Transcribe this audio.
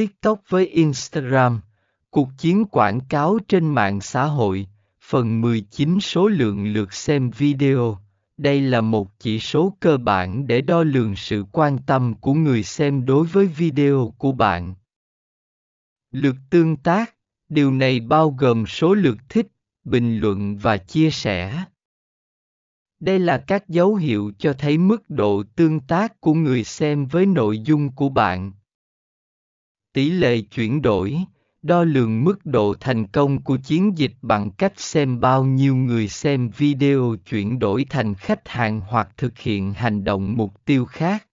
TikTok với Instagram. Cuộc chiến quảng cáo trên mạng xã hội, phần 19 số lượng lượt xem video. Đây là một chỉ số cơ bản để đo lường sự quan tâm của người xem đối với video của bạn. Lượt tương tác, điều này bao gồm số lượt thích, bình luận và chia sẻ. Đây là các dấu hiệu cho thấy mức độ tương tác của người xem với nội dung của bạn. Tỷ lệ chuyển đổi, đo lường mức độ thành công của chiến dịch bằng cách xem bao nhiêu người xem video chuyển đổi thành khách hàng hoặc thực hiện hành động mục tiêu khác.